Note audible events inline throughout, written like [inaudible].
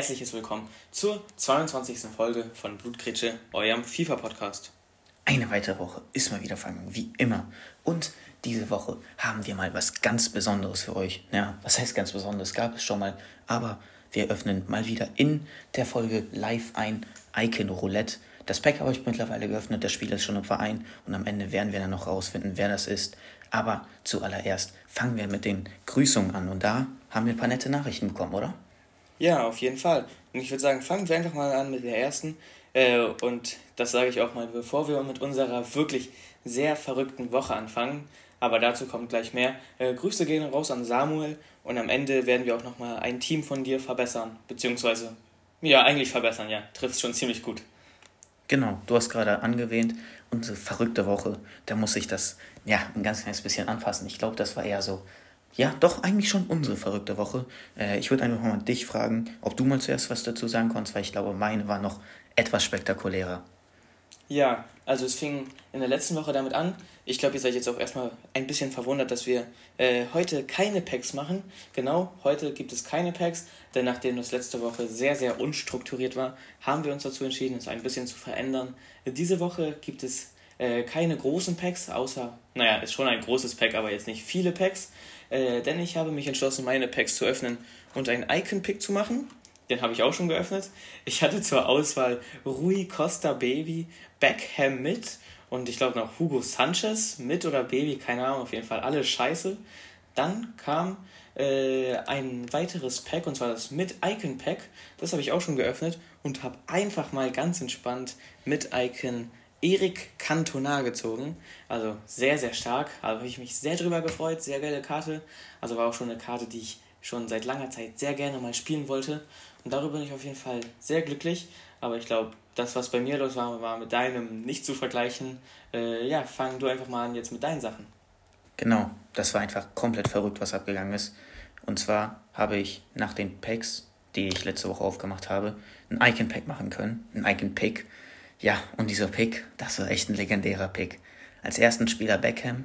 herzliches Willkommen zur 22. Folge von Blutkritsche, eurem FIFA-Podcast. Eine weitere Woche ist mal wieder vergangen, wie immer. Und diese Woche haben wir mal was ganz Besonderes für euch. Ja, was heißt ganz Besonderes? Gab es schon mal, aber wir öffnen mal wieder in der Folge live ein Icon Roulette. Das Pack habe ich mittlerweile geöffnet, das Spiel ist schon im Verein und am Ende werden wir dann noch rausfinden, wer das ist. Aber zuallererst fangen wir mit den Grüßungen an und da haben wir ein paar nette Nachrichten bekommen, oder? Ja, auf jeden Fall. Und ich würde sagen, fangen wir einfach mal an mit der ersten. Äh, und das sage ich auch mal, bevor wir mit unserer wirklich sehr verrückten Woche anfangen. Aber dazu kommt gleich mehr. Äh, Grüße gehen raus an Samuel und am Ende werden wir auch nochmal ein Team von dir verbessern. Beziehungsweise, ja, eigentlich verbessern, ja. Trifft schon ziemlich gut. Genau, du hast gerade angewähnt, unsere verrückte Woche, da muss ich das ja ein ganz kleines bisschen anpassen. Ich glaube, das war eher so, ja, doch eigentlich schon unsere verrückte Woche. Äh, ich würde einfach mal dich fragen, ob du mal zuerst was dazu sagen konntest, weil ich glaube, meine war noch etwas spektakulärer. Ja, also es fing in der letzten Woche damit an. Ich glaube, ihr seid jetzt auch erstmal ein bisschen verwundert, dass wir äh, heute keine Packs machen. Genau, heute gibt es keine Packs, denn nachdem das letzte Woche sehr, sehr unstrukturiert war, haben wir uns dazu entschieden, es ein bisschen zu verändern. Diese Woche gibt es äh, keine großen Packs, außer, naja, ist schon ein großes Pack, aber jetzt nicht viele Packs. Äh, denn ich habe mich entschlossen, meine Packs zu öffnen und einen Icon-Pick zu machen. Den habe ich auch schon geöffnet. Ich hatte zur Auswahl Rui Costa Baby, Beckham mit und ich glaube noch Hugo Sanchez mit oder Baby, keine Ahnung, auf jeden Fall alle scheiße. Dann kam äh, ein weiteres Pack und zwar das mit Icon Pack. Das habe ich auch schon geöffnet und habe einfach mal ganz entspannt mit Icon Erik Cantona gezogen. Also sehr, sehr stark. Also habe ich mich sehr drüber gefreut. Sehr geile Karte. Also war auch schon eine Karte, die ich schon seit langer Zeit sehr gerne mal spielen wollte. Und darüber bin ich auf jeden Fall sehr glücklich. Aber ich glaube, das, was bei mir los war, war mit deinem nicht zu vergleichen. Äh, ja, fang du einfach mal an jetzt mit deinen Sachen. Genau, das war einfach komplett verrückt, was abgegangen ist. Und zwar habe ich nach den Packs, die ich letzte Woche aufgemacht habe, ein Icon-Pack machen können. Ein Icon-Pick. Ja, und dieser Pick, das war echt ein legendärer Pick. Als ersten Spieler Beckham,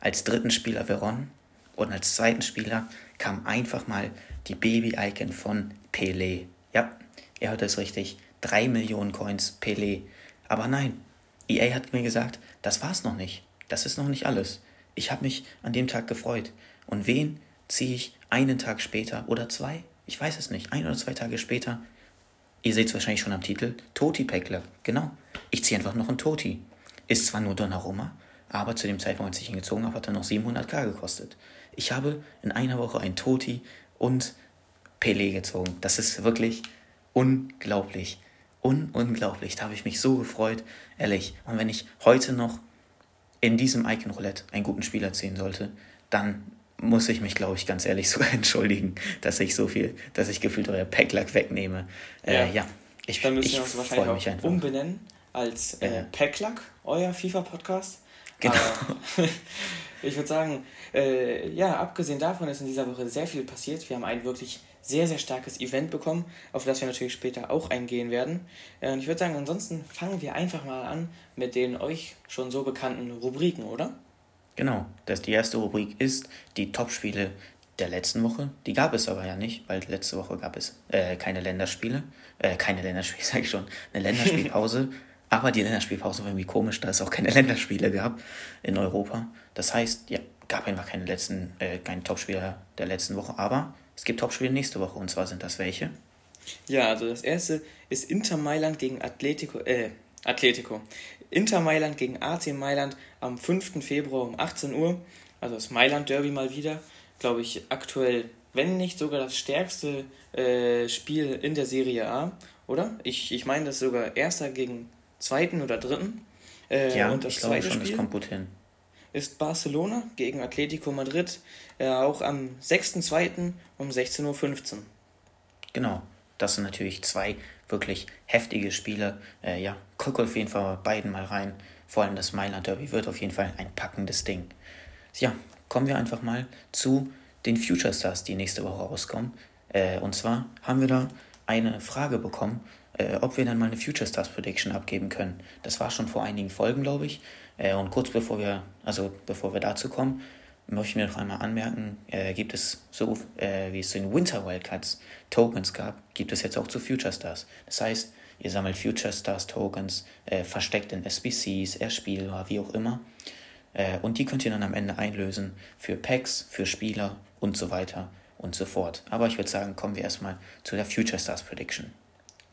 als dritten Spieler Veron und als zweiten Spieler kam einfach mal die Baby-Icon von Pelé. Ja, ihr hört es richtig. 3 Millionen Coins Pelé. Aber nein, EA hat mir gesagt, das war's noch nicht. Das ist noch nicht alles. Ich habe mich an dem Tag gefreut. Und wen ziehe ich einen Tag später oder zwei? Ich weiß es nicht. Ein oder zwei Tage später Ihr seht es wahrscheinlich schon am Titel. Toti-Päckler. Genau. Ich ziehe einfach noch einen Toti. Ist zwar nur Donnarumma, aber zu dem Zeitpunkt, als ich ihn gezogen habe, hat er noch 700k gekostet. Ich habe in einer Woche einen Toti und Pelé gezogen. Das ist wirklich unglaublich. Un unglaublich. Da habe ich mich so gefreut. Ehrlich. Und wenn ich heute noch in diesem Icon Roulette einen guten Spieler ziehen sollte, dann muss ich mich, glaube ich, ganz ehrlich [laughs] sogar entschuldigen, dass ich so viel, dass ich gefühlt euer Packlack wegnehme. Äh, ja. ja, ich, Dann müssen wir uns wahrscheinlich auch einfach. umbenennen als äh, Packlack, euer FIFA-Podcast. Genau. [laughs] ich würde sagen, äh, ja, abgesehen davon ist in dieser Woche sehr viel passiert. Wir haben ein wirklich sehr, sehr starkes Event bekommen, auf das wir natürlich später auch eingehen werden. Äh, und ich würde sagen, ansonsten fangen wir einfach mal an mit den euch schon so bekannten Rubriken, oder? Genau, das die erste Rubrik ist die Topspiele der letzten Woche. Die gab es aber ja nicht, weil letzte Woche gab es äh, keine Länderspiele. Äh, keine Länderspiele, [laughs] sag ich schon. Eine Länderspielpause. [laughs] aber die Länderspielpause war irgendwie komisch, da es auch keine Länderspiele gab in Europa. Das heißt, ja, gab einfach keine letzten, äh, keine Topspiele der letzten Woche. Aber es gibt Topspiele nächste Woche. Und zwar sind das welche? Ja, also das erste ist Inter Mailand gegen Atletico, äh, Atletico. Inter Mailand gegen AC Mailand am 5. Februar um 18 Uhr. Also das Mailand Derby mal wieder. Glaube ich aktuell, wenn nicht sogar das stärkste äh, Spiel in der Serie A, oder? Ich, ich meine, das sogar erster gegen zweiten oder dritten. Äh, ja, und das ich glaube schon, Spiel das kommt gut hin. Ist Barcelona gegen Atletico Madrid äh, auch am 6.2. um 16.15 Uhr. Genau, das sind natürlich zwei wirklich heftige Spiele. Äh, ja, guck auf jeden Fall beiden mal rein. Vor allem das Mailand Derby wird auf jeden Fall ein packendes Ding. Ja, kommen wir einfach mal zu den Future Stars, die nächste Woche rauskommen. Äh, und zwar haben wir da eine Frage bekommen, äh, ob wir dann mal eine Future Stars Prediction abgeben können. Das war schon vor einigen Folgen, glaube ich. Äh, und kurz bevor wir, also bevor wir dazu kommen, möchten wir noch einmal anmerken, äh, gibt es so, äh, wie es in Winter Wildcards Tokens gab, gibt es jetzt auch zu Future Stars. Das heißt, ihr sammelt Future Stars Tokens, äh, versteckt in SBCs, Erspieler, wie auch immer. Äh, und die könnt ihr dann am Ende einlösen für Packs, für Spieler und so weiter und so fort. Aber ich würde sagen, kommen wir erstmal zu der Future Stars Prediction.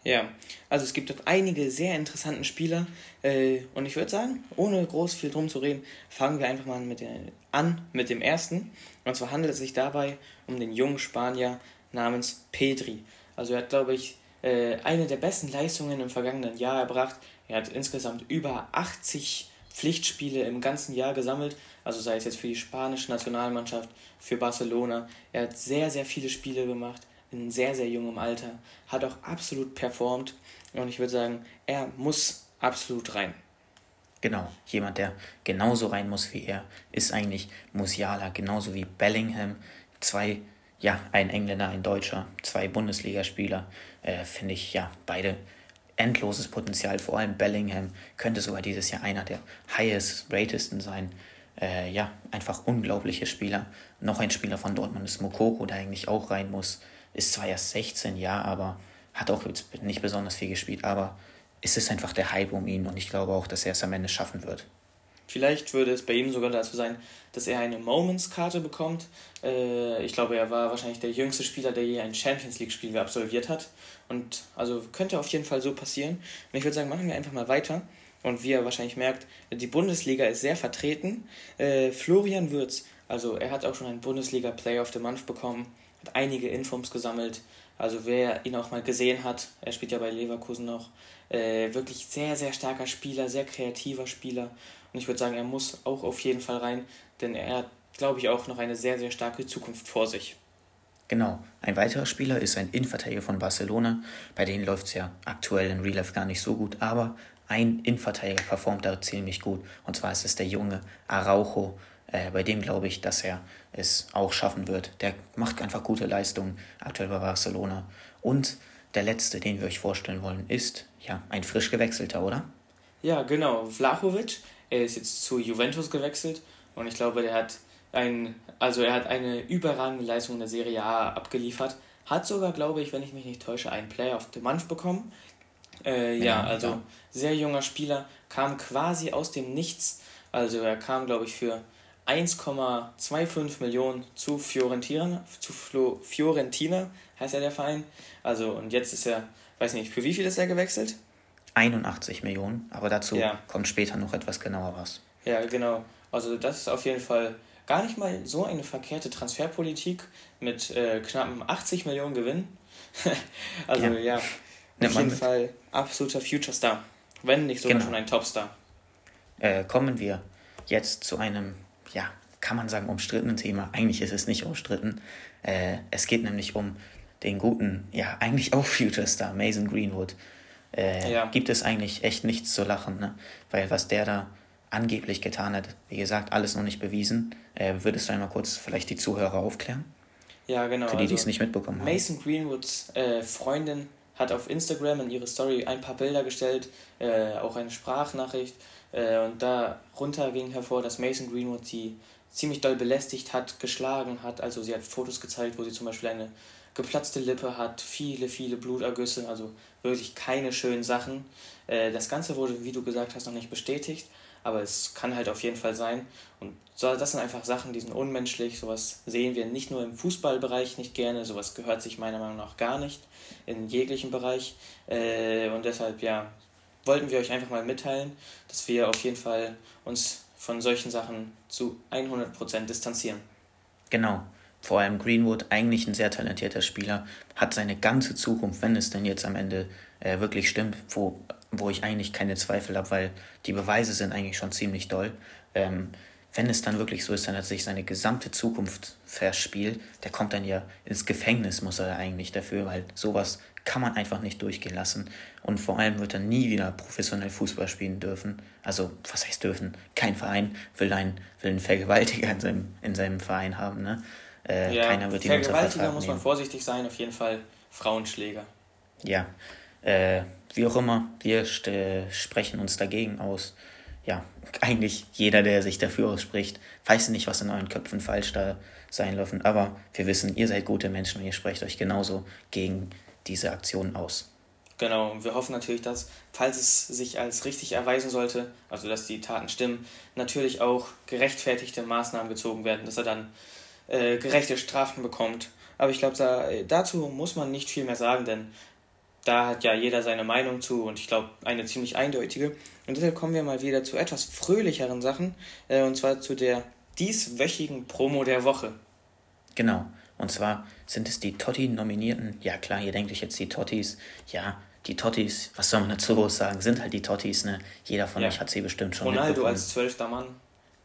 Ja, also es gibt dort einige sehr interessante Spieler äh, und ich würde sagen, ohne groß viel drum zu reden, fangen wir einfach mal mit den, an mit dem ersten. Und zwar handelt es sich dabei um den jungen Spanier namens Pedri. Also er hat, glaube ich, äh, eine der besten Leistungen im vergangenen Jahr erbracht. Er hat insgesamt über 80 Pflichtspiele im ganzen Jahr gesammelt, also sei es jetzt für die spanische Nationalmannschaft, für Barcelona. Er hat sehr, sehr viele Spiele gemacht in sehr, sehr jungem Alter, hat auch absolut performt und ich würde sagen, er muss absolut rein. Genau, jemand, der genauso rein muss wie er, ist eigentlich Musiala, genauso wie Bellingham. Zwei, ja, ein Engländer, ein Deutscher, zwei Bundesligaspieler, äh, finde ich, ja, beide endloses Potenzial. Vor allem Bellingham könnte sogar dieses Jahr einer der highest ratesten sein. Äh, ja, einfach unglaubliche Spieler. Noch ein Spieler von Dortmund ist Mokoko, der eigentlich auch rein muss. Ist zwar erst 16, ja, aber hat auch jetzt nicht besonders viel gespielt, aber es ist einfach der Hype um ihn und ich glaube auch, dass er es am Ende schaffen wird. Vielleicht würde es bei ihm sogar dazu sein, dass er eine Moments-Karte bekommt. Äh, ich glaube, er war wahrscheinlich der jüngste Spieler, der je ein Champions League-Spiel absolviert hat. Und also könnte auf jeden Fall so passieren. Und ich würde sagen, machen wir einfach mal weiter. Und wie ihr wahrscheinlich merkt, die Bundesliga ist sehr vertreten. Äh, Florian Würz, also er hat auch schon einen Bundesliga Player of the Month bekommen hat einige Infos gesammelt. Also wer ihn auch mal gesehen hat, er spielt ja bei Leverkusen noch, äh, wirklich sehr, sehr starker Spieler, sehr kreativer Spieler. Und ich würde sagen, er muss auch auf jeden Fall rein, denn er hat, glaube ich, auch noch eine sehr, sehr starke Zukunft vor sich. Genau. Ein weiterer Spieler ist ein Innenverteidiger von Barcelona. Bei denen läuft es ja aktuell in Real Life gar nicht so gut, aber ein Innenverteidiger performt da ziemlich gut. Und zwar ist es der junge Araujo. Äh, bei dem glaube ich, dass er es auch schaffen wird. Der macht einfach gute Leistungen aktuell bei Barcelona. Und der letzte, den wir euch vorstellen wollen, ist ja ein frisch gewechselter, oder? Ja, genau. Vlahovic. Er ist jetzt zu Juventus gewechselt und ich glaube, der hat ein, also er hat eine überragende Leistung in der Serie A abgeliefert. Hat sogar, glaube ich, wenn ich mich nicht täusche, einen Player of the Month bekommen. Äh, ja, ja, also ja. sehr junger Spieler, kam quasi aus dem Nichts. Also er kam, glaube ich, für 1,25 Millionen zu Fiorentina, zu Flo, Fiorentina heißt ja der Verein. Also und jetzt ist er, weiß nicht, für wie viel ist er gewechselt? 81 Millionen, aber dazu ja. kommt später noch etwas genauer was. Ja, genau. Also das ist auf jeden Fall gar nicht mal so eine verkehrte Transferpolitik mit äh, knappen 80 Millionen Gewinn. [laughs] also ja, ja auf jeden mit. Fall absoluter Future Star, wenn nicht sogar genau. schon ein Topstar. Äh, kommen wir jetzt zu einem ja, kann man sagen, umstrittenen Thema. Eigentlich ist es nicht umstritten. Äh, es geht nämlich um den guten, ja, eigentlich auch Future Star, Mason Greenwood. Äh, ja. Gibt es eigentlich echt nichts zu lachen, ne? Weil was der da angeblich getan hat, wie gesagt, alles noch nicht bewiesen. Äh, würdest du einmal kurz vielleicht die Zuhörer aufklären? Ja, genau. Für die, also, die es nicht mitbekommen haben. Mason Greenwoods äh, Freundin hat auf Instagram in ihre Story ein paar Bilder gestellt, äh, auch eine Sprachnachricht äh, und darunter ging hervor, dass Mason Greenwood sie ziemlich doll belästigt hat, geschlagen hat. Also sie hat Fotos gezeigt, wo sie zum Beispiel eine geplatzte Lippe hat, viele, viele Blutergüsse, also wirklich keine schönen Sachen. Äh, das Ganze wurde, wie du gesagt hast, noch nicht bestätigt, aber es kann halt auf jeden Fall sein. Und das sind einfach Sachen, die sind unmenschlich. Sowas sehen wir nicht nur im Fußballbereich nicht gerne, sowas gehört sich meiner Meinung nach gar nicht in jeglichem Bereich. Äh, und deshalb, ja, wollten wir euch einfach mal mitteilen, dass wir auf jeden Fall uns von solchen Sachen zu 100% distanzieren. Genau. Vor allem Greenwood, eigentlich ein sehr talentierter Spieler, hat seine ganze Zukunft, wenn es denn jetzt am Ende äh, wirklich stimmt, wo, wo ich eigentlich keine Zweifel habe, weil die Beweise sind eigentlich schon ziemlich doll. Ähm, wenn es dann wirklich so ist, dann hat sich seine gesamte Zukunft verspielt. Der kommt dann ja ins Gefängnis, muss er eigentlich dafür, weil sowas kann man einfach nicht durchgehen lassen. Und vor allem wird er nie wieder professionell Fußball spielen dürfen. Also, was heißt dürfen? Kein Verein will einen, will einen Vergewaltiger in seinem, in seinem Verein haben. Ne? Äh, ja, keiner wird ihn Vergewaltiger muss man vorsichtig sein, auf jeden Fall Frauenschläger. Ja, äh, wie auch immer, wir sprechen uns dagegen aus. ja, [laughs] eigentlich jeder, der sich dafür ausspricht, weiß nicht, was in euren Köpfen falsch da sein läuft. Aber wir wissen, ihr seid gute Menschen und ihr sprecht euch genauso gegen diese Aktion aus. Genau, wir hoffen natürlich, dass, falls es sich als richtig erweisen sollte, also dass die Taten stimmen, natürlich auch gerechtfertigte Maßnahmen gezogen werden, dass er dann äh, gerechte Strafen bekommt. Aber ich glaube, da, dazu muss man nicht viel mehr sagen, denn da hat ja jeder seine Meinung zu und ich glaube eine ziemlich eindeutige. Und deshalb kommen wir mal wieder zu etwas fröhlicheren Sachen, äh, und zwar zu der dieswöchigen Promo der Woche. Genau. Und zwar sind es die Totti-Nominierten. Ja, klar, ihr denkt euch jetzt die Tottis. Ja, die Tottis, was soll man dazu sagen, sind halt die Tottis, ne? Jeder von ja. euch hat sie bestimmt schon Ronaldo als zwölfter Mann.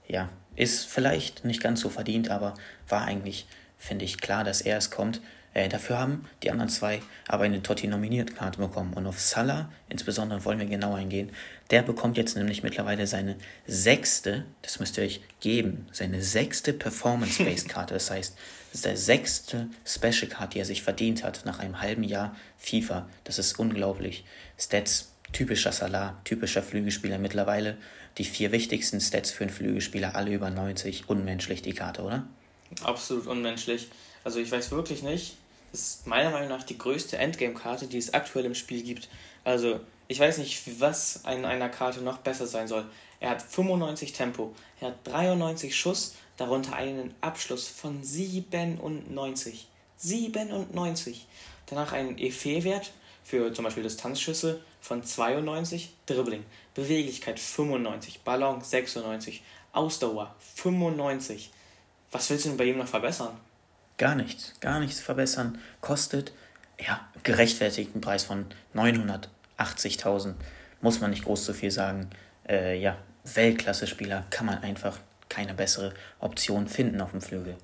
Ja, ist vielleicht nicht ganz so verdient, aber war eigentlich, finde ich, klar, dass er es kommt. Äh, dafür haben die anderen zwei aber eine Totti-Nominiert-Karte bekommen. Und auf Salah insbesondere wollen wir genau eingehen. Der bekommt jetzt nämlich mittlerweile seine sechste, das müsst ihr euch geben, seine sechste Performance-Based-Karte. Das heißt, das ist der sechste Special Card, die er sich verdient hat nach einem halben Jahr FIFA. Das ist unglaublich. Stats, typischer Salah, typischer Flügelspieler mittlerweile. Die vier wichtigsten Stats für einen Flügelspieler, alle über 90. Unmenschlich die Karte, oder? Absolut unmenschlich. Also ich weiß wirklich nicht, ist meiner Meinung nach die größte Endgame-Karte, die es aktuell im Spiel gibt. Also, ich weiß nicht, was an einer Karte noch besser sein soll. Er hat 95 Tempo, er hat 93 Schuss, darunter einen Abschluss von 97. 97. Danach einen Effet-Wert für zum Beispiel Distanzschüsse von 92, Dribbling, Beweglichkeit 95, Ballon 96, Ausdauer 95. Was willst du denn bei ihm noch verbessern? Gar nichts, gar nichts verbessern. Kostet, ja, gerechtfertigten Preis von 980.000. Muss man nicht groß zu viel sagen. Äh, ja, Weltklasse-Spieler kann man einfach keine bessere Option finden auf dem Flügel.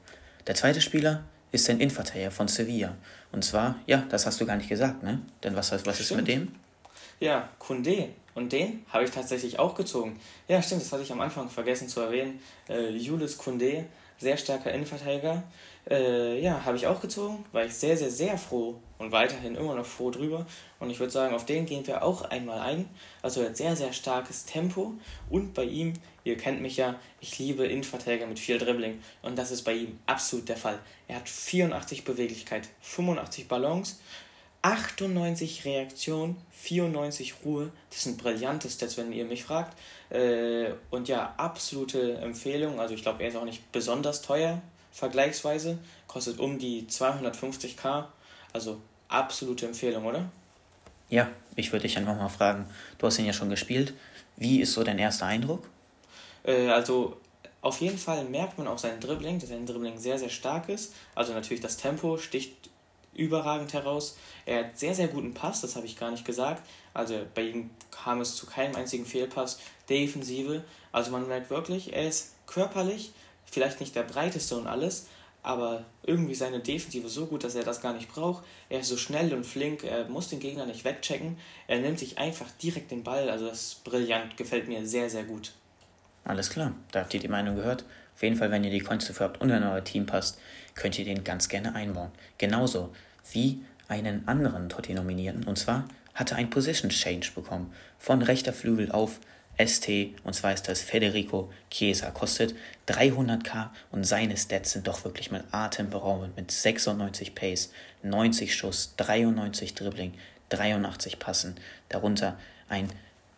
Der zweite Spieler ist ein Innenverteidiger von Sevilla. Und zwar, ja, das hast du gar nicht gesagt, ne? Denn was, was ist mit dem? Ja, Kunde. Und den habe ich tatsächlich auch gezogen. Ja, stimmt, das hatte ich am Anfang vergessen zu erwähnen. Äh, Julius Kunde, sehr starker Innenverteidiger. Äh, ja, habe ich auch gezogen, war ich sehr, sehr, sehr froh und weiterhin immer noch froh drüber. Und ich würde sagen, auf den gehen wir auch einmal ein. Also er hat sehr, sehr starkes Tempo und bei ihm, ihr kennt mich ja, ich liebe Innenverteidiger mit viel Dribbling und das ist bei ihm absolut der Fall. Er hat 84 Beweglichkeit, 85 Ballons, 98 Reaktion, 94 Ruhe. Das sind brillante Stats, wenn ihr mich fragt. Äh, und ja, absolute Empfehlung. Also ich glaube, er ist auch nicht besonders teuer vergleichsweise. Kostet um die 250k. Also absolute Empfehlung, oder? Ja, ich würde dich einfach mal fragen, du hast ihn ja schon gespielt. Wie ist so dein erster Eindruck? Äh, also auf jeden Fall merkt man auch sein Dribbling, dass sein Dribbling sehr, sehr stark ist. Also natürlich das Tempo sticht überragend heraus. Er hat sehr, sehr guten Pass, das habe ich gar nicht gesagt. Also bei ihm kam es zu keinem einzigen Fehlpass. Defensive, also man merkt wirklich, er ist körperlich vielleicht nicht der breiteste und alles, aber irgendwie seine Defensive so gut, dass er das gar nicht braucht. Er ist so schnell und flink, er muss den Gegner nicht wegchecken. Er nimmt sich einfach direkt den Ball, also das ist brillant, gefällt mir sehr, sehr gut. Alles klar, da habt ihr die Meinung gehört. Auf jeden Fall, wenn ihr die Coins dafür habt und in euer Team passt, könnt ihr den ganz gerne einbauen. Genauso wie einen anderen Totti-Nominierten, und zwar hatte ein Position Change bekommen. Von rechter Flügel auf ST, und zwar ist das Federico Chiesa, kostet 300k und seine Stats sind doch wirklich mal atemberaubend mit 96 Pace, 90 Schuss, 93 Dribbling, 83 Passen, darunter ein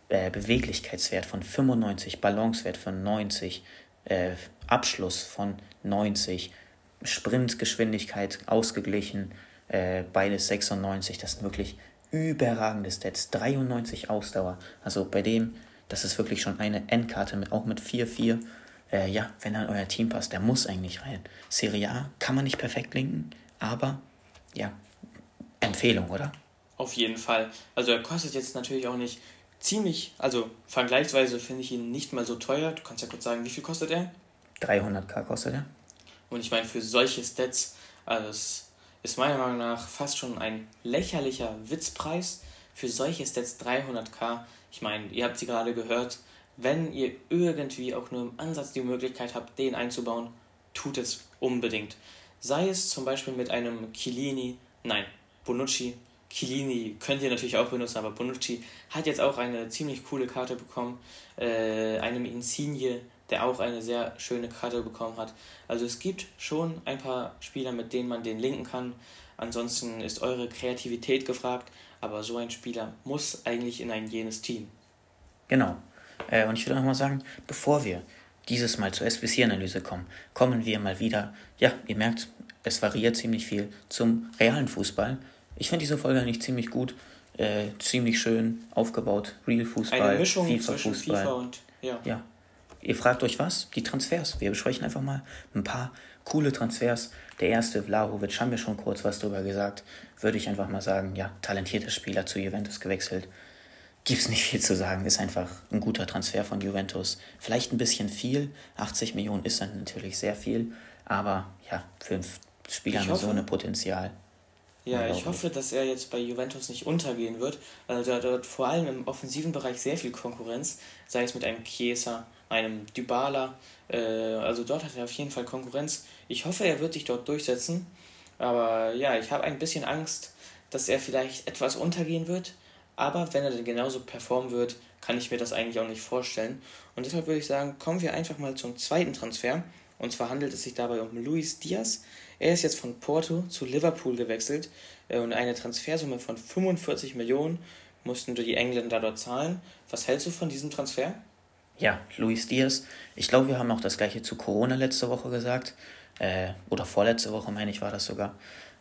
äh, Beweglichkeitswert von 95, Balancewert von 90, äh, Abschluss von 90, Sprintgeschwindigkeit ausgeglichen, äh, beides 96, das sind wirklich überragende Stats, 93 Ausdauer, also bei dem das ist wirklich schon eine Endkarte, mit, auch mit 4-4. Äh, ja, wenn dann euer Team passt, der muss eigentlich rein. Serie A kann man nicht perfekt linken, aber ja, Empfehlung, oder? Auf jeden Fall. Also er kostet jetzt natürlich auch nicht ziemlich, also vergleichsweise finde ich ihn nicht mal so teuer. Du kannst ja kurz sagen, wie viel kostet er? 300k kostet er. Und ich meine, für solche Stats, also es ist meiner Meinung nach fast schon ein lächerlicher Witzpreis. Für solche Stats 300k ich meine, ihr habt sie gerade gehört. Wenn ihr irgendwie auch nur im Ansatz die Möglichkeit habt, den einzubauen, tut es unbedingt. Sei es zum Beispiel mit einem Chiellini, nein, Bonucci, Chiellini könnt ihr natürlich auch benutzen, aber Bonucci hat jetzt auch eine ziemlich coole Karte bekommen. Äh, einem Insigne, der auch eine sehr schöne Karte bekommen hat. Also es gibt schon ein paar Spieler, mit denen man den linken kann. Ansonsten ist eure Kreativität gefragt, aber so ein Spieler muss eigentlich in ein jenes Team. Genau. Äh, und ich würde nochmal sagen, bevor wir dieses Mal zur SBC-Analyse kommen, kommen wir mal wieder, ja, ihr merkt, es variiert ziemlich viel zum realen Fußball. Ich finde diese Folge eigentlich ziemlich gut, äh, ziemlich schön aufgebaut, Real Fußball, Eine Mischung FIFA Fußball. FIFA und ja. ja. Ihr fragt euch was? Die Transfers. Wir besprechen einfach mal ein paar coole Transfers. Der erste, Vlahovic, haben wir schon kurz was drüber gesagt. Würde ich einfach mal sagen, ja, talentierter Spieler zu Juventus gewechselt. Gibt's nicht viel zu sagen, ist einfach ein guter Transfer von Juventus. Vielleicht ein bisschen viel, 80 Millionen ist dann natürlich sehr viel, aber ja, einen Spieler mit so einem Potenzial. Ja, ich hoffe, dass er jetzt bei Juventus nicht untergehen wird. Also da hat vor allem im offensiven Bereich sehr viel Konkurrenz, sei es mit einem Chiesa, einem Dybala. Äh, also dort hat er auf jeden Fall Konkurrenz. Ich hoffe, er wird sich dort durchsetzen. Aber ja, ich habe ein bisschen Angst, dass er vielleicht etwas untergehen wird. Aber wenn er dann genauso performen wird, kann ich mir das eigentlich auch nicht vorstellen. Und deshalb würde ich sagen, kommen wir einfach mal zum zweiten Transfer. Und zwar handelt es sich dabei um Luis Diaz. Er ist jetzt von Porto zu Liverpool gewechselt äh, und eine Transfersumme von 45 Millionen mussten die Engländer dort zahlen. Was hältst du von diesem Transfer? Ja, Luis Diaz. Ich glaube, wir haben auch das gleiche zu Corona letzte Woche gesagt. Äh, oder vorletzte Woche, meine ich, war das sogar.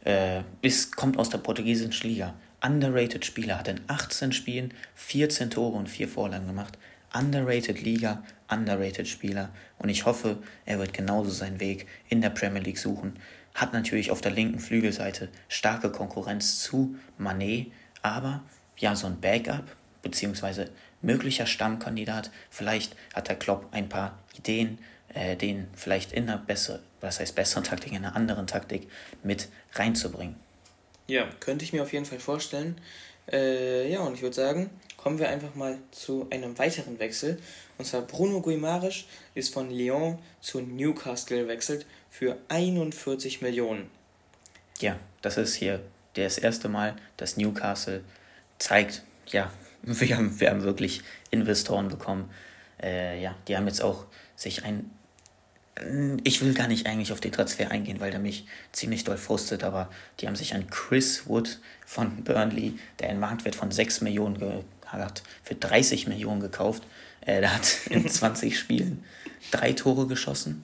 Äh, ist, kommt aus der portugiesischen Liga underrated Spieler, hat in 18 Spielen 14 Tore und 4 Vorlagen gemacht. Underrated Liga, underrated Spieler. Und ich hoffe, er wird genauso seinen Weg in der Premier League suchen. Hat natürlich auf der linken Flügelseite starke Konkurrenz zu Manet, aber ja, so ein Backup, beziehungsweise möglicher Stammkandidat. Vielleicht hat der Klopp ein paar Ideen, äh, den vielleicht in einer besseren, was heißt besseren Taktik, in einer anderen Taktik mit reinzubringen. Ja, könnte ich mir auf jeden Fall vorstellen. Äh, ja, und ich würde sagen, kommen wir einfach mal zu einem weiteren Wechsel. Und zwar Bruno Guimaraes ist von Lyon zu Newcastle gewechselt für 41 Millionen. Ja, das ist hier das erste Mal, dass Newcastle zeigt, ja, [laughs] wir haben, wir haben wirklich Investoren bekommen. Äh, ja, die haben jetzt auch sich ein ich will gar nicht eigentlich auf den Transfer eingehen, weil der mich ziemlich doll frustet, aber die haben sich an Chris Wood von Burnley, der einen Marktwert von 6 Millionen hat, für 30 Millionen gekauft. Äh, der hat [laughs] in 20 Spielen drei Tore geschossen.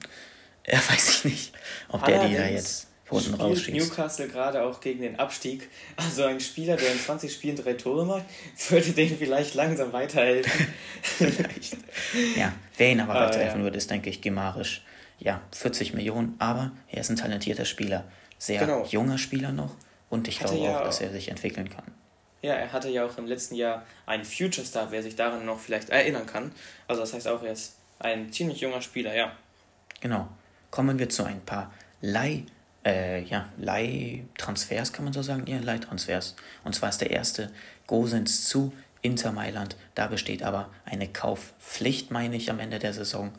Er äh, weiß ich nicht, ob der die da jetzt unten rausschießt. Newcastle gerade auch gegen den Abstieg. Also ein Spieler, der in 20 Spielen drei Tore macht, würde denen vielleicht langsam weiterhelfen. [laughs] vielleicht. Ja, wer ihn aber ah, weiterhelfen ja. würde, ist, denke ich, Gemarisch ja, 40 Millionen, aber er ist ein talentierter Spieler. Sehr genau. junger Spieler noch und ich glaube ja auch, dass er sich entwickeln kann. Ja, er hatte ja auch im letzten Jahr einen Future Star, wer sich daran noch vielleicht erinnern kann. Also das heißt auch, er ist ein ziemlich junger Spieler, ja. Genau. Kommen wir zu ein paar Leih, äh, ja, Leihtransfers, kann man so sagen? Ja, Leihtransfers. Und zwar ist der erste Gosens zu Inter Mailand. Da besteht aber eine Kaufpflicht, meine ich, am Ende der Saison.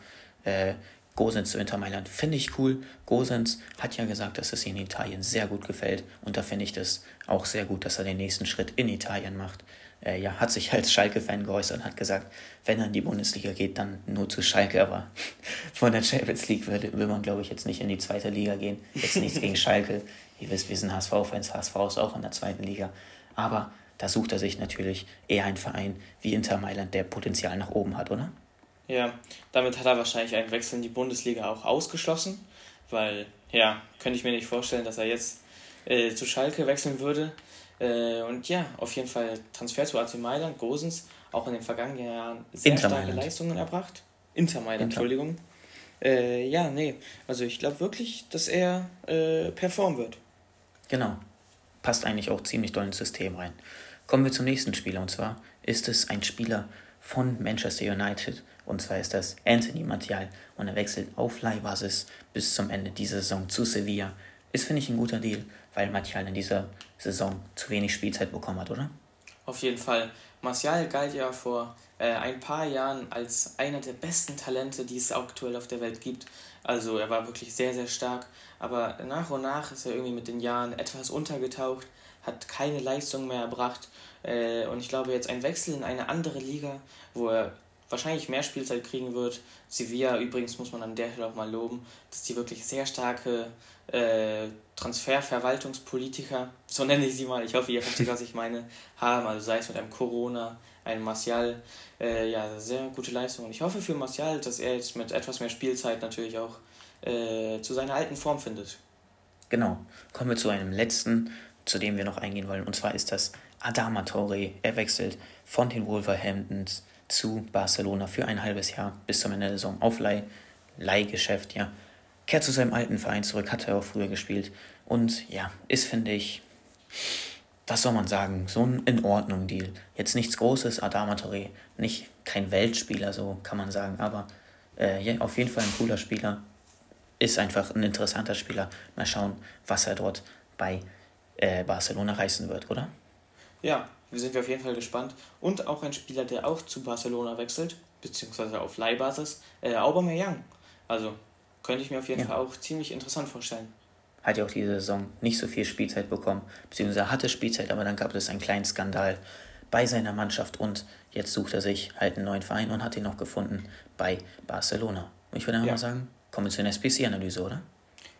Äh, Gosens zu Inter Mailand finde ich cool. Gosens hat ja gesagt, dass es ihm in Italien sehr gut gefällt und da finde ich das auch sehr gut, dass er den nächsten Schritt in Italien macht. Äh, ja, hat sich als Schalke-Fan geäußert und hat gesagt, wenn er in die Bundesliga geht, dann nur zu Schalke, aber [laughs] von der Champions League will, will man, glaube ich, jetzt nicht in die zweite Liga gehen. Jetzt nichts gegen [laughs] Schalke. Ihr wisst, wir sind HSV-Fans, HSV ist auch in der zweiten Liga. Aber da sucht er sich natürlich eher einen Verein wie Inter Mailand, der Potenzial nach oben hat, oder? Ja, damit hat er wahrscheinlich einen Wechsel in die Bundesliga auch ausgeschlossen, weil, ja, könnte ich mir nicht vorstellen, dass er jetzt äh, zu Schalke wechseln würde. Äh, und ja, auf jeden Fall Transfer zu AC Mailand, Gosens, auch in den vergangenen Jahren sehr Inter starke Mailand. Leistungen erbracht. Inter Mailand, Inter. Entschuldigung. Äh, ja, nee, also ich glaube wirklich, dass er äh, performen wird. Genau, passt eigentlich auch ziemlich doll ins System rein. Kommen wir zum nächsten Spieler und zwar ist es ein Spieler von Manchester United und zwar ist das Anthony Martial und er wechselt auf Leihbasis bis zum Ende dieser Saison zu Sevilla. Ist, finde ich, ein guter Deal, weil Martial in dieser Saison zu wenig Spielzeit bekommen hat, oder? Auf jeden Fall. Martial galt ja vor äh, ein paar Jahren als einer der besten Talente, die es aktuell auf der Welt gibt. Also er war wirklich sehr, sehr stark. Aber nach und nach ist er irgendwie mit den Jahren etwas untergetaucht, hat keine Leistung mehr erbracht. Äh, und ich glaube, jetzt ein Wechsel in eine andere Liga, wo er wahrscheinlich mehr Spielzeit kriegen wird. Sevilla übrigens muss man an der Stelle auch mal loben, dass die wirklich sehr starke äh, Transferverwaltungspolitiker, so nenne ich sie mal, ich hoffe, ihr versteht, was ich meine, [laughs] haben. Also sei es mit einem Corona, einem Martial, äh, ja, sehr gute Leistung. Und ich hoffe für Martial, dass er jetzt mit etwas mehr Spielzeit natürlich auch äh, zu seiner alten Form findet. Genau. Kommen wir zu einem letzten, zu dem wir noch eingehen wollen. Und zwar ist das Adama Traoré. Er wechselt von den Wolverhamptons zu Barcelona für ein halbes Jahr bis zum Ende der Saison auf Leih, Leihgeschäft, ja. Kehrt zu seinem alten Verein zurück, hat er auch früher gespielt. Und ja, ist, finde ich, was soll man sagen, so ein in Ordnung Deal. Jetzt nichts Großes, Adama Touré, nicht kein Weltspieler, so kann man sagen, aber äh, ja, auf jeden Fall ein cooler Spieler. Ist einfach ein interessanter Spieler. Mal schauen, was er dort bei äh, Barcelona reißen wird, oder? Ja, wir sind auf jeden Fall gespannt. Und auch ein Spieler, der auch zu Barcelona wechselt, beziehungsweise auf Leihbasis, äh, Aubameyang. Also könnte ich mir auf jeden ja. Fall auch ziemlich interessant vorstellen. Hat ja auch diese Saison nicht so viel Spielzeit bekommen, beziehungsweise hatte Spielzeit, aber dann gab es einen kleinen Skandal bei seiner Mannschaft und jetzt sucht er sich halt einen neuen Verein und hat ihn noch gefunden bei Barcelona. Ich würde einfach ja. mal sagen, kommen wir zur SPC-Analyse, oder?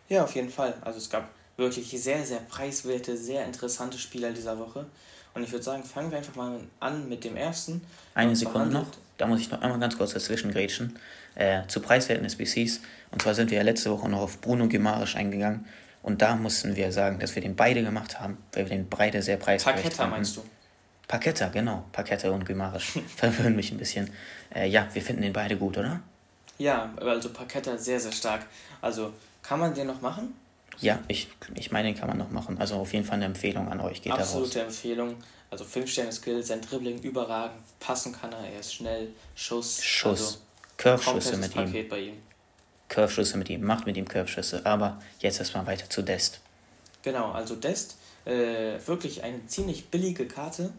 Ja, auf jeden Fall. Also es gab wirklich sehr, sehr preiswerte, sehr interessante Spieler dieser Woche. Und ich würde sagen, fangen wir einfach mal an mit dem ersten. Eine Sekunde noch, da muss ich noch einmal ganz kurz dazwischen grätschen. Äh, zu preiswerten SBCs. Und zwar sind wir ja letzte Woche noch auf Bruno Gemarisch eingegangen. Und da mussten wir sagen, dass wir den beide gemacht haben, weil wir den beide sehr preiswert Parketta meinst du? Parketta, genau. Parketta und Gemarisch. [laughs] Verwirren mich ein bisschen. Äh, ja, wir finden den beide gut, oder? Ja, also Parketta sehr, sehr stark. Also, kann man den noch machen? Ja, ich, ich meine, den kann man noch machen. Also auf jeden Fall eine Empfehlung an euch. Geht Absolute Empfehlung. Also 5 Sterne Skills, sein Dribbling überragend, passen kann er, er ist schnell, Schuss. Schuss. Also Curve-Schüsse mit ihm. ihm. Curve-Schüsse mit ihm, macht mit ihm Curve-Schüsse. Aber jetzt erstmal weiter zu Dest. Genau, also Dest, äh, wirklich eine ziemlich billige Karte.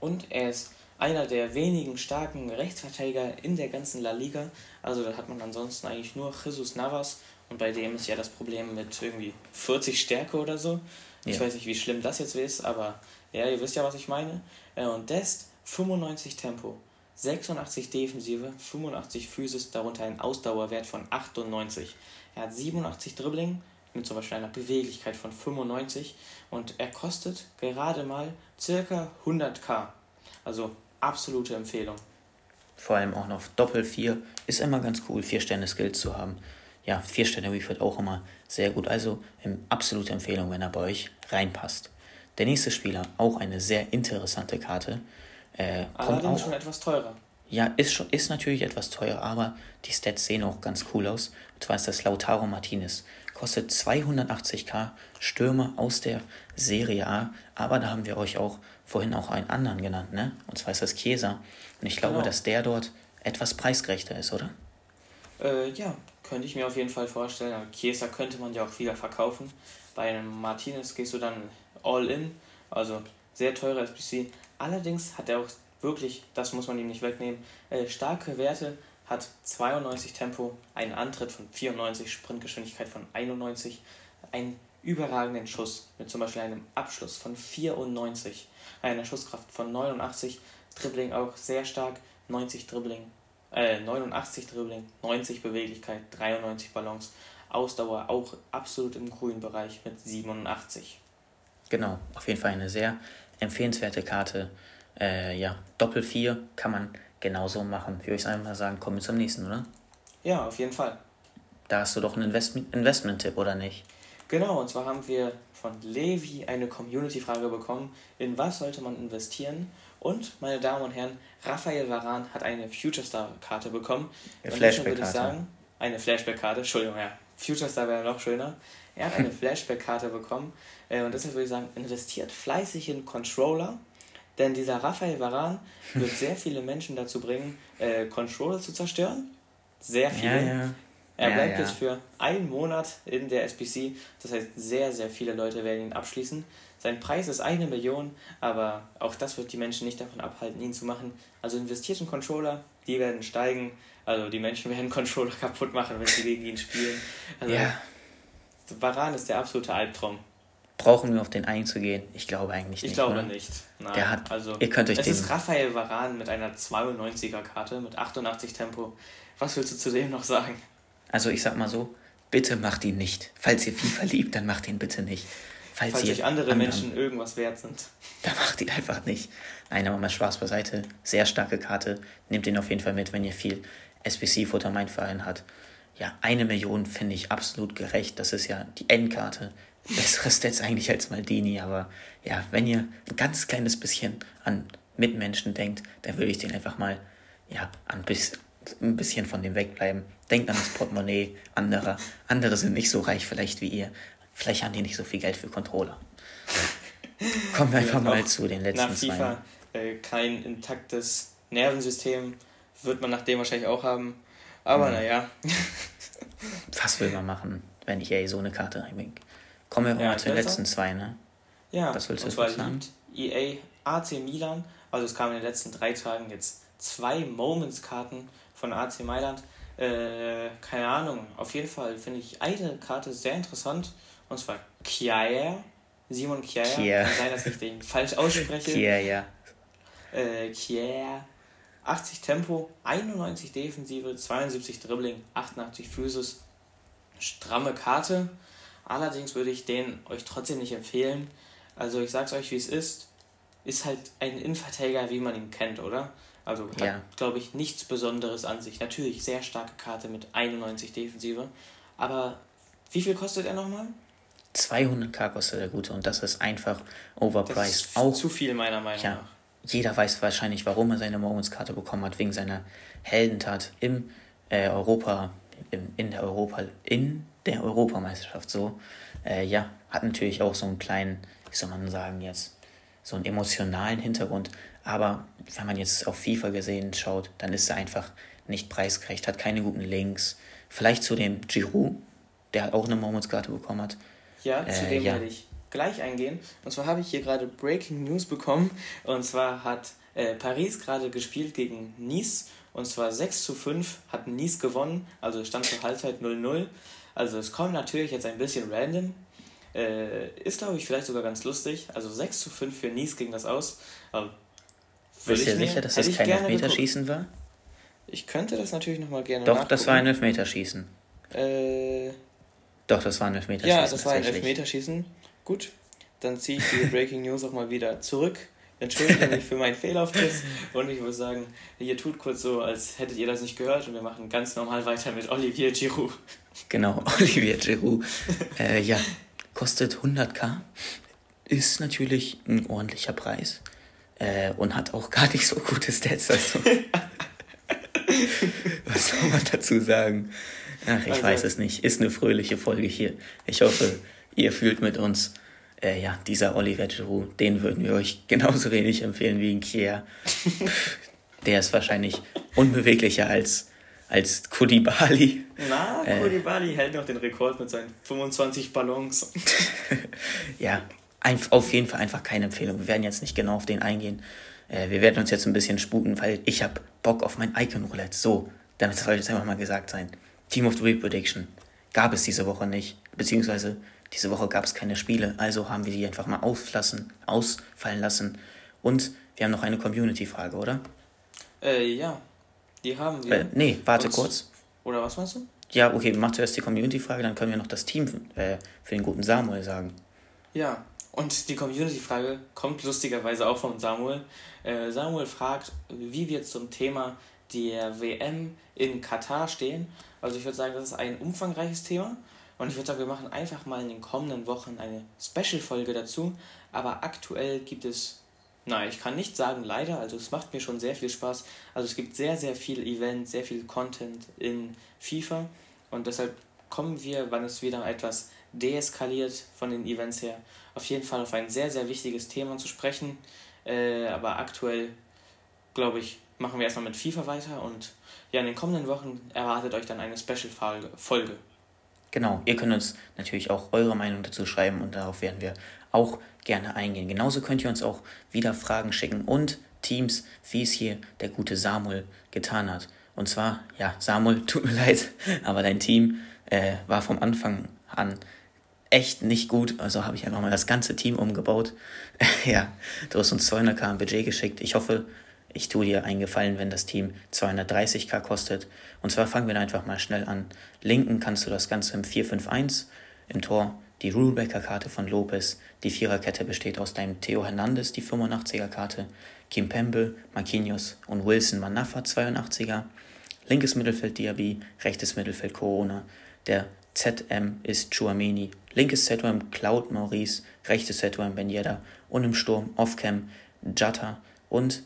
Und er ist einer der wenigen starken Rechtsverteidiger in der ganzen La Liga. Also da hat man ansonsten eigentlich nur Jesus Navas und bei dem ist ja das Problem mit irgendwie 40 Stärke oder so. Ich weiß nicht, wie schlimm das jetzt ist, aber ja, ihr wisst ja, was ich meine. Äh, und Dest 95 Tempo, 86 Defensive, 85 Physis, darunter ein Ausdauerwert von 98. Er hat 87 Dribbling mit zum Beispiel einer Beweglichkeit von 95 und er kostet gerade mal circa 100k. Also absolute Empfehlung. Vor allem auch noch Doppel 4 ist immer ganz cool, 4 Sterne Skills zu haben ja, 4 Sterne Refit auch immer sehr gut. Also ähm, absolute Empfehlung, wenn er bei euch reinpasst. Der nächste Spieler, auch eine sehr interessante Karte. Äh, Allerdings auch, schon etwas teurer. Ja, ist, schon, ist natürlich etwas teurer, aber die Stats sehen auch ganz cool aus. Und zwar ist das Lautaro Martinez. Kostet 280k, Stürmer aus der Serie A. Aber da haben wir euch auch vorhin auch einen anderen genannt, ne? Und zwar ist das Chiesa. Und ich glaube, genau. dass der dort etwas preisgerechter ist, oder? Äh, ja, könnte ich mir auf jeden Fall vorstellen. Aber Chiesa könnte man ja auch wieder verkaufen. Bei einem Martinez gehst du dann all in, also sehr teurer SBC. Allerdings hat er auch wirklich, das muss man ihm nicht wegnehmen, äh, starke Werte, hat 92 Tempo, einen Antritt von 94, Sprintgeschwindigkeit von 91, einen überragenden Schuss mit zum Beispiel einem Abschluss von 94, einer Schusskraft von 89, Dribbling auch sehr stark, 90 Dribbling, äh, 89 Dribbling, 90 Beweglichkeit, 93 Balance, Ausdauer auch absolut im grünen Bereich mit 87. Genau, auf jeden Fall eine sehr empfehlenswerte Karte. Äh, ja, Doppel 4 kann man genauso machen. Würde ich einfach sagen, kommen wir zum nächsten, oder? Ja, auf jeden Fall. Da hast du doch einen Investment-Tipp, Investment oder nicht? Genau, und zwar haben wir von Levi eine Community-Frage bekommen, in was sollte man investieren? Und, meine Damen und Herren, Raphael Varan hat eine Future-Star-Karte bekommen. Eine Flashback-Karte. würde ich sagen, eine Flashback-Karte, Entschuldigung, ja. Future Star wäre noch schöner. Er hat eine Flashback-Karte bekommen äh, und deshalb würde ich sagen, investiert fleißig in Controller, denn dieser Raphael Varan [laughs] wird sehr viele Menschen dazu bringen, äh, Controller zu zerstören. Sehr viele. Ja, ja. Er bleibt ja, jetzt für einen Monat in der SBC, das heißt, sehr, sehr viele Leute werden ihn abschließen. Sein Preis ist eine Million, aber auch das wird die Menschen nicht davon abhalten, ihn zu machen. Also investiert in Controller, die werden steigen. Also die Menschen werden [laughs] Controller kaputt machen, wenn sie gegen ihn spielen. Also, ja. Varan ist der absolute Albtraum. Brauchen wir auf den einzugehen? Ich glaube eigentlich nicht. Ich glaube oder? nicht. Nein. Der hat, also, ihr könnt euch es ist Raphael Varan mit einer 92er Karte mit 88 Tempo. Was willst du zu dem noch sagen? Also ich sag mal so, bitte macht ihn nicht. Falls ihr FIFA liebt, dann macht ihn bitte nicht. Falls, Falls euch andere anderen, Menschen irgendwas wert sind. Dann macht ihn einfach nicht. Nein, aber mal Spaß beiseite. Sehr starke Karte. Nehmt ihn auf jeden Fall mit, wenn ihr viel SBC-Futter mein Verein hat. Ja, eine Million finde ich absolut gerecht. Das ist ja die Endkarte. Bessere Stats [laughs] eigentlich als Maldini, aber ja, wenn ihr ein ganz kleines bisschen an Mitmenschen denkt, dann würde ich den einfach mal ja, ein bisschen, ein bisschen von dem wegbleiben. Denkt an das Portemonnaie anderer. Andere sind nicht so reich vielleicht wie ihr. Vielleicht haben die nicht so viel Geld für Controller. [laughs] Kommen wir einfach mal zu den letzten nach FIFA, zwei. Äh, kein intaktes Nervensystem wird man nach dem wahrscheinlich auch haben. Aber mhm. naja. [laughs] Was will man machen, wenn ich EA so eine Karte reinbringe? Kommen wir ja, mal zu den letzten zwei, ne? Ja, Was willst du und zwar sagen? EA AC Milan. Also es kamen in den letzten drei Tagen jetzt zwei Moments-Karten von AC Mailand. Äh, keine Ahnung, auf jeden Fall finde ich eine Karte sehr interessant. Und zwar Kjaer. Simon Kjaer. Kier. Kann sein, dass ich den falsch ausspreche. [laughs] Kjaer, ja. Äh, Kjaer. 80 Tempo, 91 Defensive, 72 Dribbling, 88 Physis. Stramme Karte. Allerdings würde ich den euch trotzdem nicht empfehlen. Also ich sag's euch, wie es ist. Ist halt ein Innenverteidiger, wie man ihn kennt, oder? Also hat, ja. glaube ich, nichts Besonderes an sich. Natürlich sehr starke Karte mit 91 Defensive. Aber wie viel kostet er nochmal? 200k kostet der gute und das ist einfach overpriced. Das ist auch zu viel meiner Meinung ja, nach. Jeder weiß wahrscheinlich, warum er seine Moments-Karte bekommen hat, wegen seiner Heldentat im äh, Europa, im, in der Europa, in der Europameisterschaft so. Äh, ja, hat natürlich auch so einen kleinen, wie soll man sagen jetzt, so einen emotionalen Hintergrund. Aber wenn man jetzt auf FIFA gesehen schaut, dann ist er einfach nicht preisgerecht, hat keine guten Links. Vielleicht zu dem Giroud, der auch eine Moments-Karte bekommen hat. Ja, äh, zu dem ja. werde ich gleich eingehen. Und zwar habe ich hier gerade Breaking News bekommen. Und zwar hat äh, Paris gerade gespielt gegen Nice. Und zwar 6 zu 5 hat Nice gewonnen. Also stand zur Halbzeit 0-0. Also es kommt natürlich jetzt ein bisschen random. Äh, ist, glaube ich, vielleicht sogar ganz lustig. Also 6 zu 5 für Nice ging das aus. Aber Bist du sicher, dass das kein Elfmeterschießen war? Ich könnte das natürlich nochmal gerne Doch, nachgucken. das war ein Elfmeterschießen. Äh, Doch, das war ein Elfmeterschießen. Ja, das war ein Elfmeterschießen. Gut, dann ziehe ich die [laughs] Breaking News auch mal wieder zurück. Entschuldige mich für meinen Fehlauftritt und ich würde sagen, ihr tut kurz so, als hättet ihr das nicht gehört und wir machen ganz normal weiter mit Olivier Giroud. Genau, [laughs] Olivier Giroud. äh, ja, kostet 100k, ist natürlich ein ordentlicher Preis äh, und hat auch gar nicht so gute Stats. Also. [laughs] Was soll man dazu sagen? Ach, ich also, weiß es nicht. Ist eine fröhliche Folge hier. Ich hoffe, ihr fühlt mit uns. Äh, ja, dieser Oliver Giroud, den würden wir euch [laughs] genauso wenig empfehlen wie ein Kier. Der ist wahrscheinlich unbeweglicher als als Kudibali. Na, äh, Kudibali hält noch den Rekord mit seinen 25 Ballons. [laughs] ja, ein, auf jeden Fall einfach keine Empfehlung. Wir werden jetzt nicht genau auf den eingehen. Äh, wir werden uns jetzt ein bisschen sputen, weil ich habe Bock auf mein Icon-Roulette. So, damit soll jetzt einfach mal gesagt sein. Team of the Week Prediction gab es diese Woche nicht. Beziehungsweise diese Woche gab es keine Spiele. Also haben wir die einfach mal auslassen, ausfallen lassen. Und wir haben noch eine Community-Frage, oder? Äh, ja. Die haben wir. Äh, nee, warte kurz. Oder was meinst du? Ja, okay, mach zuerst die Community-Frage, dann können wir noch das Team äh, für den guten Samuel sagen. Ja, und die Community-Frage kommt lustigerweise auch von Samuel. Äh, Samuel fragt, wie wir zum Thema der WM in Katar stehen. Also ich würde sagen, das ist ein umfangreiches Thema. Und ich würde sagen, wir machen einfach mal in den kommenden Wochen eine Special-Folge dazu. Aber aktuell gibt es Nein, ich kann nicht sagen leider, also es macht mir schon sehr viel Spaß. Also es gibt sehr, sehr viel Event, sehr viel Content in FIFA und deshalb kommen wir, wann es wieder etwas deeskaliert von den Events her, auf jeden Fall auf ein sehr, sehr wichtiges Thema zu sprechen. Äh, aber aktuell, glaube ich, machen wir erstmal mit FIFA weiter und ja, in den kommenden Wochen erwartet euch dann eine Special-Folge. Genau, ihr könnt uns natürlich auch eure Meinung dazu schreiben und darauf werden wir auch gerne eingehen. Genauso könnt ihr uns auch wieder Fragen schicken und Teams, wie es hier der gute Samuel getan hat. Und zwar, ja, Samuel, [laughs] tut mir leid, aber dein Team äh, war vom Anfang an echt nicht gut. Also habe ich einfach mal das ganze Team umgebaut. [laughs] ja, du hast uns 200k Budget geschickt. Ich hoffe, ich tue dir einen Gefallen, wenn das Team 230k kostet. Und zwar fangen wir da einfach mal schnell an. Linken kannst du das Ganze im 4-5-1. Im Tor die Rulebacker-Karte von Lopez. Die Viererkette besteht aus deinem Theo Hernandez, die 85er-Karte. Kim Pembe, Marquinhos und Wilson Manafa, 82er. Linkes Mittelfeld Diaby, rechtes Mittelfeld Corona. Der ZM ist Chuameni. Linkes ZM Cloud Maurice, rechtes ZM Ben Yedda und im Sturm Offcam Jata und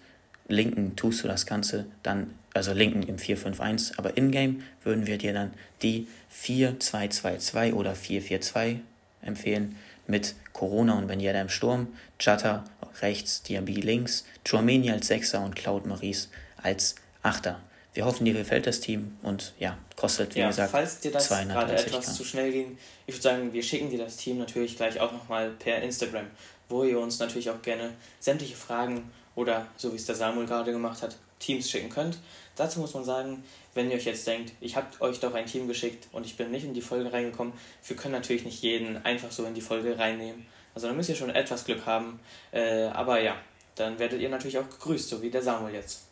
linken tust du das Ganze dann, also linken im 4-5-1, aber in-game würden wir dir dann die 4-2-2-2 oder 4-4-2 empfehlen mit Corona und Ben Yedda im Sturm, Jata rechts, Diaby links, Chuameni als Sechser und Cloud Maurice als Achter. Wir hoffen, dir gefällt das Team und ja, kostet, wie ja, gesagt, falls dir das gerade etwas zu schnell ging, ich würde sagen, wir schicken dir das Team natürlich gleich auch nochmal per Instagram, wo ihr uns natürlich auch gerne sämtliche Fragen oder, so wie es der Samuel gerade gemacht hat, Teams schicken könnt. Dazu muss man sagen, wenn ihr euch jetzt denkt, ich habe euch doch ein Team geschickt und ich bin nicht in die Folge reingekommen, wir können natürlich nicht jeden einfach so in die Folge reinnehmen. Also da müsst ihr schon etwas Glück haben. Äh, aber ja, dann werdet ihr natürlich auch gegrüßt, so wie der Samuel jetzt.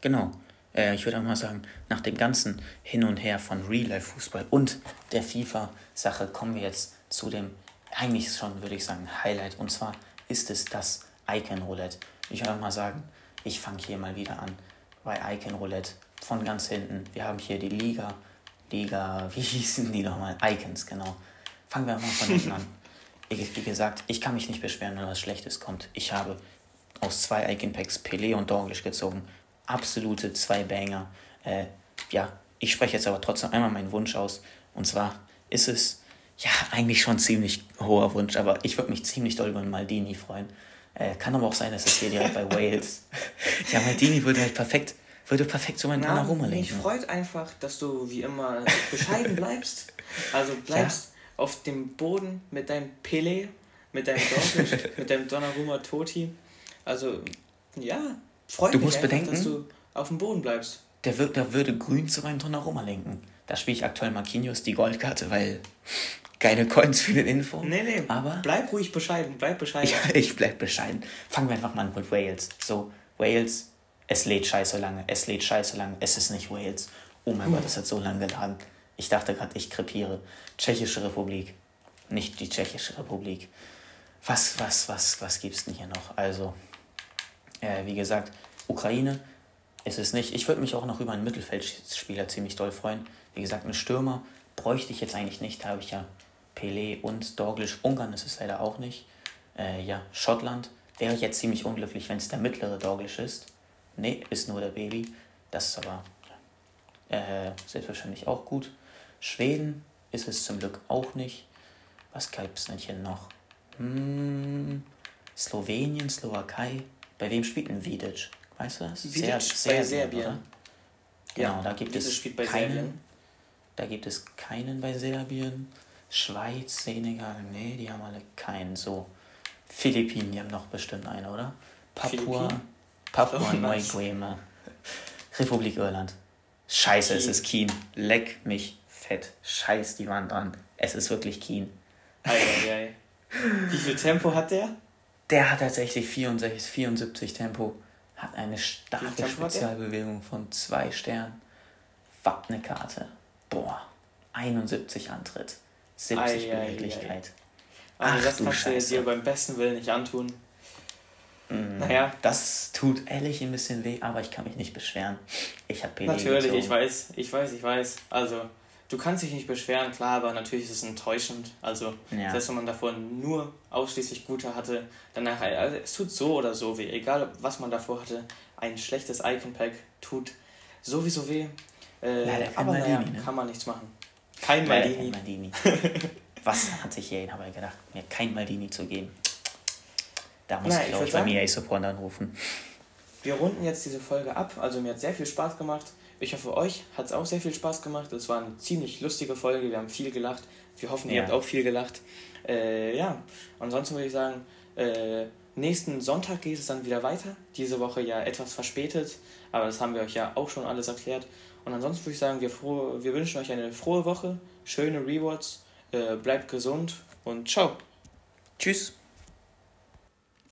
Genau. Äh, ich würde auch mal sagen, nach dem ganzen Hin und Her von Real-Life-Fußball und der FIFA-Sache kommen wir jetzt zu dem, eigentlich schon, würde ich sagen, Highlight. Und zwar ist es das Icon Roulette. Ich würde mal sagen, ich fange hier mal wieder an bei Icon Roulette von ganz hinten. Wir haben hier die Liga, Liga, [laughs] wie hießen die nochmal? Icons, genau. Fangen wir mal von hinten an. [laughs] Ich, wie gesagt, ich kann mich nicht beschweren, wenn was Schlechtes kommt. Ich habe aus zwei Icon Packs Pelé und Dorglish gezogen absolute zwei Banger. Äh, ja, ich spreche jetzt aber trotzdem einmal meinen Wunsch aus. Und zwar ist es ja eigentlich schon ein ziemlich hoher Wunsch, aber ich würde mich ziemlich doll über einen Maldini freuen. Äh, kann aber auch sein, dass es hier direkt bei Wales. [laughs] ja, Maldini würde halt perfekt, würde perfekt so meinen Donnarumma lenken. Mich freut einfach, dass du wie immer bescheiden bleibst. Also bleibst ja. auf dem Boden mit deinem Pele, mit deinem Dortmund, [laughs] mit deinem Donnarumma Toti. Also ja, Freut du mich musst einfach, bedenken, dass du auf dem Boden bleibst. Der, wird, der würde grün zu meinem Donnarumma lenken. Da spiele ich aktuell Marquinhos die Goldkarte, weil keine Coins für den Info. Nee, nee, aber bleib ruhig bescheiden, bleib bescheiden. Ja, [laughs] ich bleib bescheiden. Fangen wir einfach mal an mit Wales. So, Wales, es lädt scheiße lange, es lädt scheiße lange, es ist nicht Wales. Oh mein hm. Gott, das hat so lange geladen. Ich dachte gerade, ich krepiere. Tschechische Republik, nicht die Tschechische Republik. Was, was, was, was gibt's denn hier noch? Also, äh, wie gesagt, Ukraine ist es nicht. Ich würde mich auch noch über einen Mittelfeldspieler ziemlich doll freuen. Wie gesagt, einen Stürmer bräuchte ich jetzt eigentlich nicht. Da habe ich ja Pelé und Dorglisch. Ungarn ist es leider auch nicht. Äh, ja, Schottland wäre ich jetzt ziemlich unglücklich, wenn es der mittlere Dorglisch ist. Nee, ist nur der Baby. Das ist aber äh, selbstverständlich auch gut. Schweden ist es zum Glück auch nicht. Was gibt es denn hier noch? Hm, Slowenien, Slowakei. Bei wem spielt ein Vidic? Weißt du das? Vidic Ser bei Serbien. Serbien. Genau, ja, da gibt es keinen. Serbien. Da gibt es keinen bei Serbien. Schweiz, Senegal, nee, die haben alle keinen. So, Philippinen, die haben noch bestimmt einen, oder? Papua, Papua Neuguinea. Republik Irland. Scheiße, Keen. es ist Keen. Leck mich fett. Scheiß die Wand an. Es ist wirklich Keen. Ei, ei, ei. Wie viel Tempo hat der? Der hat tatsächlich 64, 74 Tempo, hat eine starke Spezialbewegung von zwei Sternen. Wappne-Karte. Boah, 71 Antritt, 70 ei, Beweglichkeit. Also Ach, das kannst du dir beim besten Willen nicht antun. Mm, naja. Das tut ehrlich ein bisschen weh, aber ich kann mich nicht beschweren. Ich habe Natürlich, gezogen. ich weiß, ich weiß, ich weiß. Also, du kannst dich nicht beschweren, klar, aber natürlich ist es enttäuschend. Also, ja. selbst wenn man davor nur ausschließlich gute hatte, danach, also es tut so oder so weh. Egal, was man davor hatte, ein schlechtes Icon-Pack tut sowieso weh. Äh, Leider aber naja, ne? kann man nichts machen. Kein Maldini. Kein Maldini. [laughs] was hat sich hier aber gedacht, mir kein Maldini zu geben? Da muss Na, ich, glaube ich, bei mir Support anrufen. Wir runden jetzt diese Folge ab. Also, mir hat sehr viel Spaß gemacht. Ich hoffe, euch hat es auch sehr viel Spaß gemacht. Es war eine ziemlich lustige Folge. Wir haben viel gelacht. Wir hoffen, ihr ja. habt auch viel gelacht. Äh, ja, ansonsten würde ich sagen, äh, nächsten Sonntag geht es dann wieder weiter. Diese Woche ja etwas verspätet, aber das haben wir euch ja auch schon alles erklärt. Und ansonsten würde ich sagen, wir, froh, wir wünschen euch eine frohe Woche, schöne Rewards, äh, bleibt gesund und ciao. Tschüss.